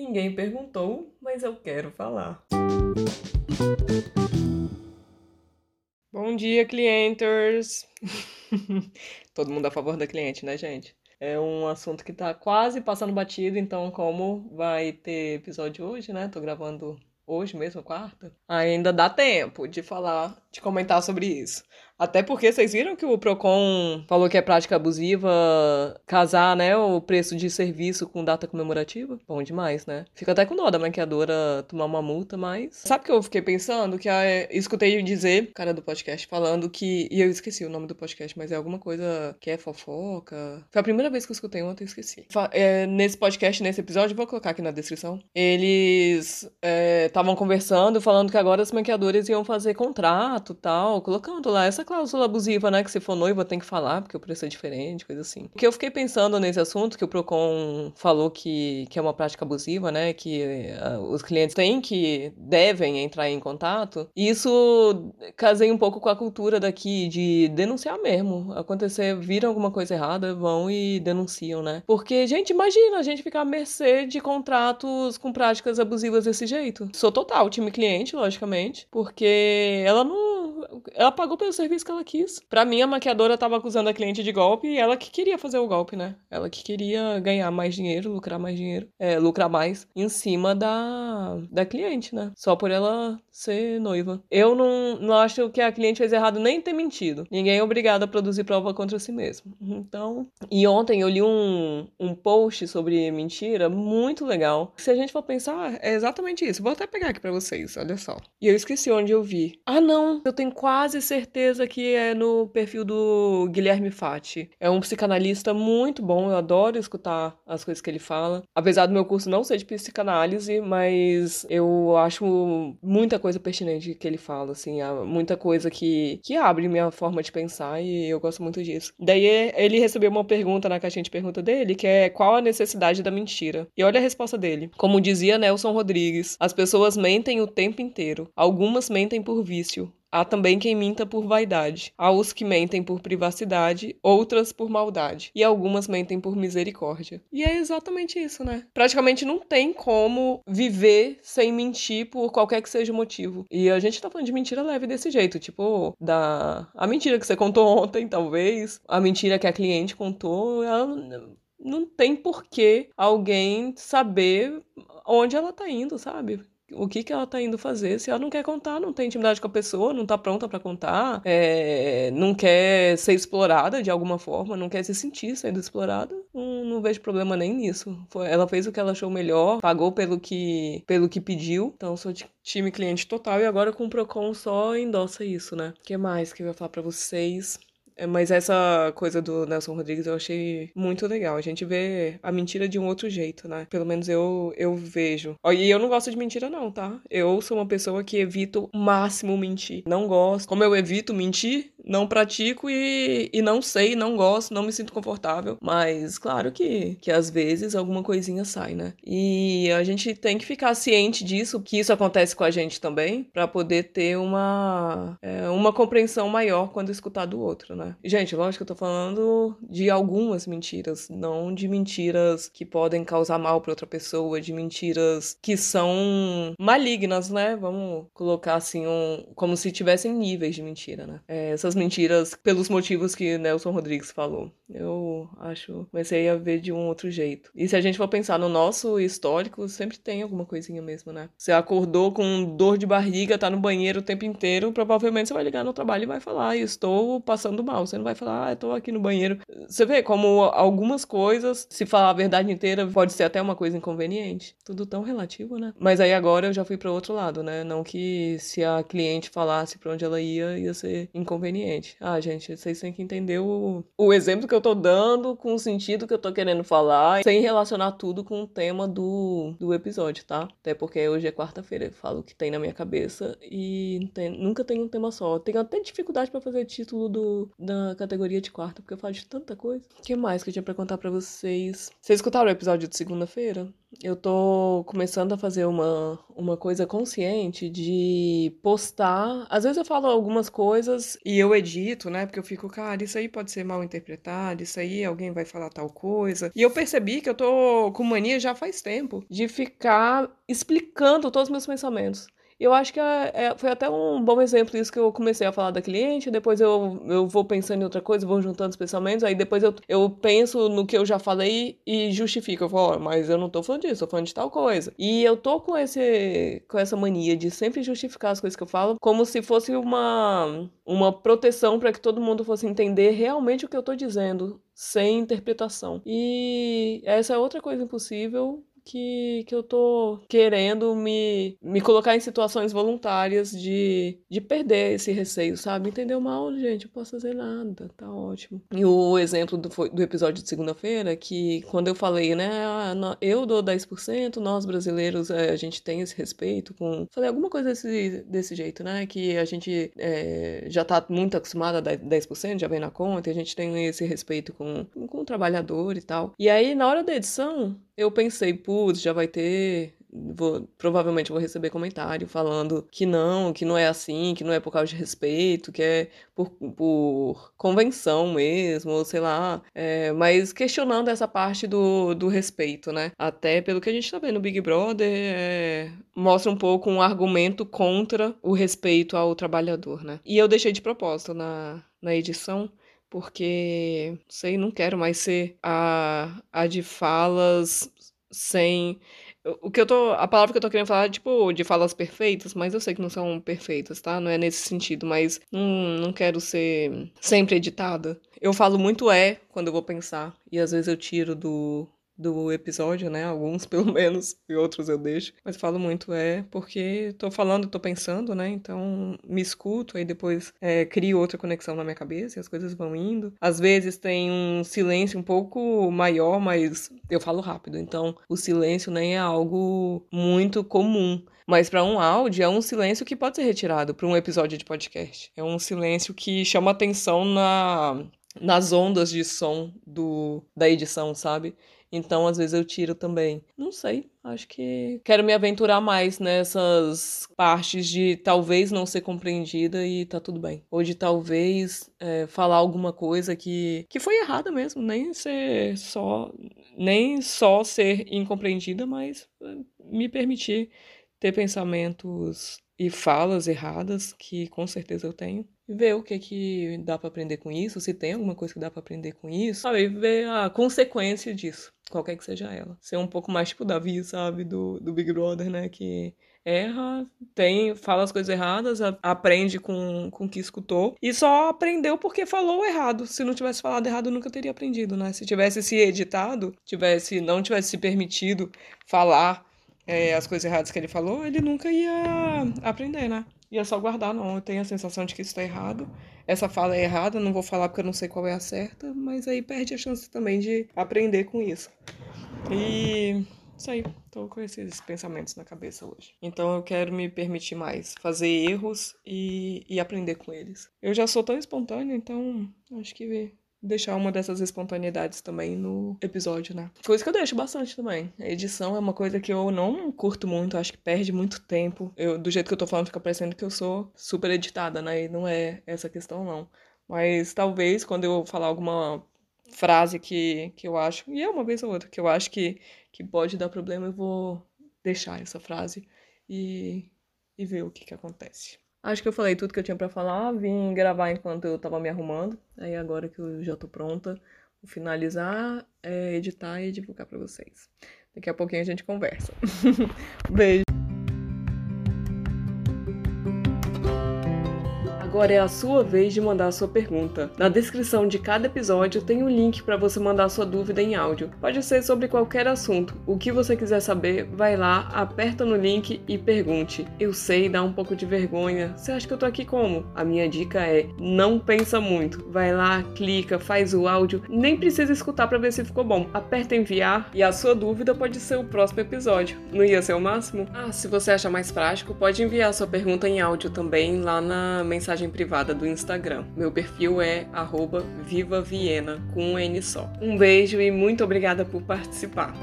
Ninguém perguntou, mas eu quero falar. Bom dia, clienters! Todo mundo a favor da cliente, né, gente? É um assunto que tá quase passando batido, então, como vai ter episódio hoje, né? Tô gravando hoje mesmo, quarta, ainda dá tempo de falar, de comentar sobre isso. Até porque vocês viram que o Procon falou que é prática abusiva casar, né, o preço de serviço com data comemorativa? Bom demais, né? Fica até com dó da maquiadora tomar uma multa, mas. Sabe o que eu fiquei pensando? Que a... escutei dizer, cara do podcast, falando que. E eu esqueci o nome do podcast, mas é alguma coisa que é fofoca. Foi a primeira vez que eu escutei ontem, eu esqueci. É, nesse podcast, nesse episódio, vou colocar aqui na descrição. Eles estavam é, conversando, falando que agora as maquiadoras iam fazer contrato tal, colocando lá essa cláusula abusiva, né? Que se for noiva tem que falar, porque o preço é diferente, coisa assim. O que eu fiquei pensando nesse assunto, que o Procon falou que, que é uma prática abusiva, né? Que uh, os clientes têm que, devem entrar em contato. Isso casei um pouco com a cultura daqui de denunciar mesmo. Acontecer, viram alguma coisa errada, vão e denunciam, né? Porque, gente, imagina a gente ficar à mercê de contratos com práticas abusivas desse jeito. Sou total time cliente, logicamente, porque ela não. Ela pagou pelo serviço que ela quis. Pra mim, a maquiadora tava acusando a cliente de golpe e ela que queria fazer o golpe, né? Ela que queria ganhar mais dinheiro, lucrar mais dinheiro, é, lucrar mais em cima da, da cliente, né? Só por ela ser noiva. Eu não, não acho que a cliente fez errado nem ter mentido. Ninguém é obrigado a produzir prova contra si mesmo. Então. E ontem eu li um, um post sobre mentira muito legal. Se a gente for pensar, é exatamente isso. Vou até pegar aqui pra vocês, olha só. E eu esqueci onde eu vi. Ah, não! Eu tenho quase certeza que é no perfil do Guilherme Fati. É um psicanalista muito bom, eu adoro escutar as coisas que ele fala. Apesar do meu curso não ser de psicanálise, mas eu acho muita coisa pertinente que ele fala, assim, muita coisa que, que abre minha forma de pensar e eu gosto muito disso. Daí ele recebeu uma pergunta na caixinha de pergunta dele, que é qual a necessidade da mentira? E olha a resposta dele. Como dizia Nelson Rodrigues, as pessoas mentem o tempo inteiro. Algumas mentem por vício, Há também quem minta por vaidade. Há os que mentem por privacidade, outras por maldade. E algumas mentem por misericórdia. E é exatamente isso, né? Praticamente não tem como viver sem mentir por qualquer que seja o motivo. E a gente tá falando de mentira leve desse jeito. Tipo, da. A mentira que você contou ontem, talvez. A mentira que a cliente contou. Ela não tem por que alguém saber onde ela tá indo, sabe? O que, que ela tá indo fazer. Se ela não quer contar, não tem intimidade com a pessoa, não tá pronta para contar, é, não quer ser explorada de alguma forma, não quer se sentir sendo explorada, não, não vejo problema nem nisso. Foi, ela fez o que ela achou melhor, pagou pelo que, pelo que pediu, então sou de time cliente total e agora com o Procon só endossa isso, né? O que mais que eu ia falar para vocês? É, mas essa coisa do Nelson Rodrigues eu achei muito legal. A gente vê a mentira de um outro jeito, né? Pelo menos eu, eu vejo. E eu não gosto de mentira, não, tá? Eu sou uma pessoa que evito o máximo mentir. Não gosto. Como eu evito mentir, não pratico e, e não sei, não gosto, não me sinto confortável. Mas claro que, que às vezes alguma coisinha sai, né? E a gente tem que ficar ciente disso, que isso acontece com a gente também, para poder ter uma, é, uma compreensão maior quando escutar do outro, né? Gente, lógico que eu tô falando de algumas mentiras, não de mentiras que podem causar mal para outra pessoa, de mentiras que são malignas, né? Vamos colocar assim, um, como se tivessem níveis de mentira, né? É, essas mentiras pelos motivos que Nelson Rodrigues falou. Eu acho, comecei a ver de um outro jeito. E se a gente for pensar no nosso histórico, sempre tem alguma coisinha mesmo, né? Você acordou com dor de barriga, tá no banheiro o tempo inteiro, provavelmente você vai ligar no trabalho e vai falar, estou passando mal você não vai falar, ah, tô aqui no banheiro. Você vê como algumas coisas, se falar a verdade inteira, pode ser até uma coisa inconveniente. Tudo tão relativo, né? Mas aí agora eu já fui para outro lado, né? Não que se a cliente falasse para onde ela ia, ia ser inconveniente. Ah, gente, vocês têm que entender o, o exemplo que eu tô dando com o sentido que eu tô querendo falar, sem relacionar tudo com o tema do, do episódio, tá? Até porque hoje é quarta-feira, eu falo o que tem na minha cabeça e tem, nunca tem um tema só. Tenho até dificuldade para fazer título do, da categoria de quarta, porque eu falo de tanta coisa. O que mais que eu tinha pra contar pra vocês? Vocês escutaram o episódio de segunda-feira? Eu tô começando a fazer uma, uma coisa consciente de postar. Às vezes eu falo algumas coisas e eu edito, né? Porque eu fico, cara, isso aí pode ser mal interpretado isso aí alguém vai falar tal coisa. E eu percebi que eu tô com mania já faz tempo de ficar explicando todos os meus pensamentos. Eu acho que é, é, foi até um bom exemplo isso que eu comecei a falar da cliente, depois eu, eu vou pensando em outra coisa, vou juntando os pensamentos, aí depois eu, eu penso no que eu já falei e justifico. Eu falo, oh, mas eu não tô falando disso, tô falando de tal coisa. E eu tô com, esse, com essa mania de sempre justificar as coisas que eu falo como se fosse uma, uma proteção para que todo mundo fosse entender realmente o que eu tô dizendo, sem interpretação. E essa é outra coisa impossível que, que eu tô querendo me, me colocar em situações voluntárias de, de perder esse receio, sabe? Entendeu mal, gente? Eu posso fazer nada, tá ótimo. E o exemplo do, do episódio de segunda-feira, que quando eu falei, né, ah, eu dou 10%, nós brasileiros, é, a gente tem esse respeito com. Falei alguma coisa desse, desse jeito, né? Que a gente é, já tá muito acostumado a 10%, já vem na conta, e a gente tem esse respeito com, com o trabalhador e tal. E aí, na hora da edição, eu pensei, putz, já vai ter. Vou, provavelmente vou receber comentário falando que não, que não é assim, que não é por causa de respeito, que é por, por convenção mesmo, ou sei lá. É, mas questionando essa parte do, do respeito, né? Até pelo que a gente tá vendo Big Brother, é, mostra um pouco um argumento contra o respeito ao trabalhador, né? E eu deixei de propósito na, na edição porque, sei, não quero mais ser a, a de falas sem. O que eu tô. A palavra que eu tô querendo falar é, tipo, de falas perfeitas, mas eu sei que não são perfeitas, tá? Não é nesse sentido, mas não, não quero ser sempre editada. Eu falo muito é quando eu vou pensar, e às vezes eu tiro do, do episódio, né? Alguns, pelo menos, e outros eu deixo. Mas falo muito é porque tô falando, tô pensando, né? Então me escuto, aí depois é, crio outra conexão na minha cabeça e as coisas vão indo. Às vezes tem um silêncio um pouco maior, mas eu falo rápido. Então o silêncio nem é algo muito comum. Mas para um áudio é um silêncio que pode ser retirado para um episódio de podcast. É um silêncio que chama atenção na nas ondas de som do da edição, sabe? Então, às vezes eu tiro também. Não sei, acho que quero me aventurar mais nessas partes de talvez não ser compreendida e tá tudo bem. Ou de talvez é, falar alguma coisa que, que foi errada mesmo, nem ser só nem só ser incompreendida, mas é, me permitir ter pensamentos e falas erradas, que com certeza eu tenho. Ver o que que dá para aprender com isso, se tem alguma coisa que dá para aprender com isso, sabe? Ver a consequência disso qualquer que seja ela. Ser um pouco mais tipo Davi, sabe, do, do Big Brother, né, que erra, tem, fala as coisas erradas, a, aprende com, com o que escutou e só aprendeu porque falou errado. Se não tivesse falado errado, nunca teria aprendido, né? Se tivesse se editado, tivesse não tivesse se permitido falar é, as coisas erradas que ele falou, ele nunca ia aprender, né? Ia só guardar, não. Eu tenho a sensação de que isso tá errado. Essa fala é errada, não vou falar porque eu não sei qual é a certa, mas aí perde a chance também de aprender com isso. E isso aí, tô com esses pensamentos na cabeça hoje. Então eu quero me permitir mais fazer erros e, e aprender com eles. Eu já sou tão espontânea, então acho que deixar uma dessas espontaneidades também no episódio, né? Coisa que eu deixo bastante também. A edição é uma coisa que eu não curto muito, acho que perde muito tempo. Eu, do jeito que eu tô falando, fica parecendo que eu sou super editada, né? E não é essa questão, não. Mas talvez quando eu falar alguma frase que, que eu acho, e é uma vez ou outra, que eu acho que, que pode dar problema, eu vou deixar essa frase e, e ver o que, que acontece. Acho que eu falei tudo que eu tinha para falar. Vim gravar enquanto eu tava me arrumando. Aí agora que eu já tô pronta, vou finalizar, é, editar e divulgar para vocês. Daqui a pouquinho a gente conversa. Beijo. Agora é a sua vez de mandar a sua pergunta. Na descrição de cada episódio tem um link para você mandar sua dúvida em áudio. Pode ser sobre qualquer assunto. O que você quiser saber, vai lá, aperta no link e pergunte. Eu sei, dá um pouco de vergonha. Você acha que eu tô aqui como? A minha dica é: não pensa muito. Vai lá, clica, faz o áudio, nem precisa escutar para ver se ficou bom. Aperta enviar e a sua dúvida pode ser o próximo episódio. Não ia ser o máximo? Ah, se você acha mais prático, pode enviar sua pergunta em áudio também lá na mensagem privada do Instagram. Meu perfil é @vivaviena com um N só. Um beijo e muito obrigada por participar.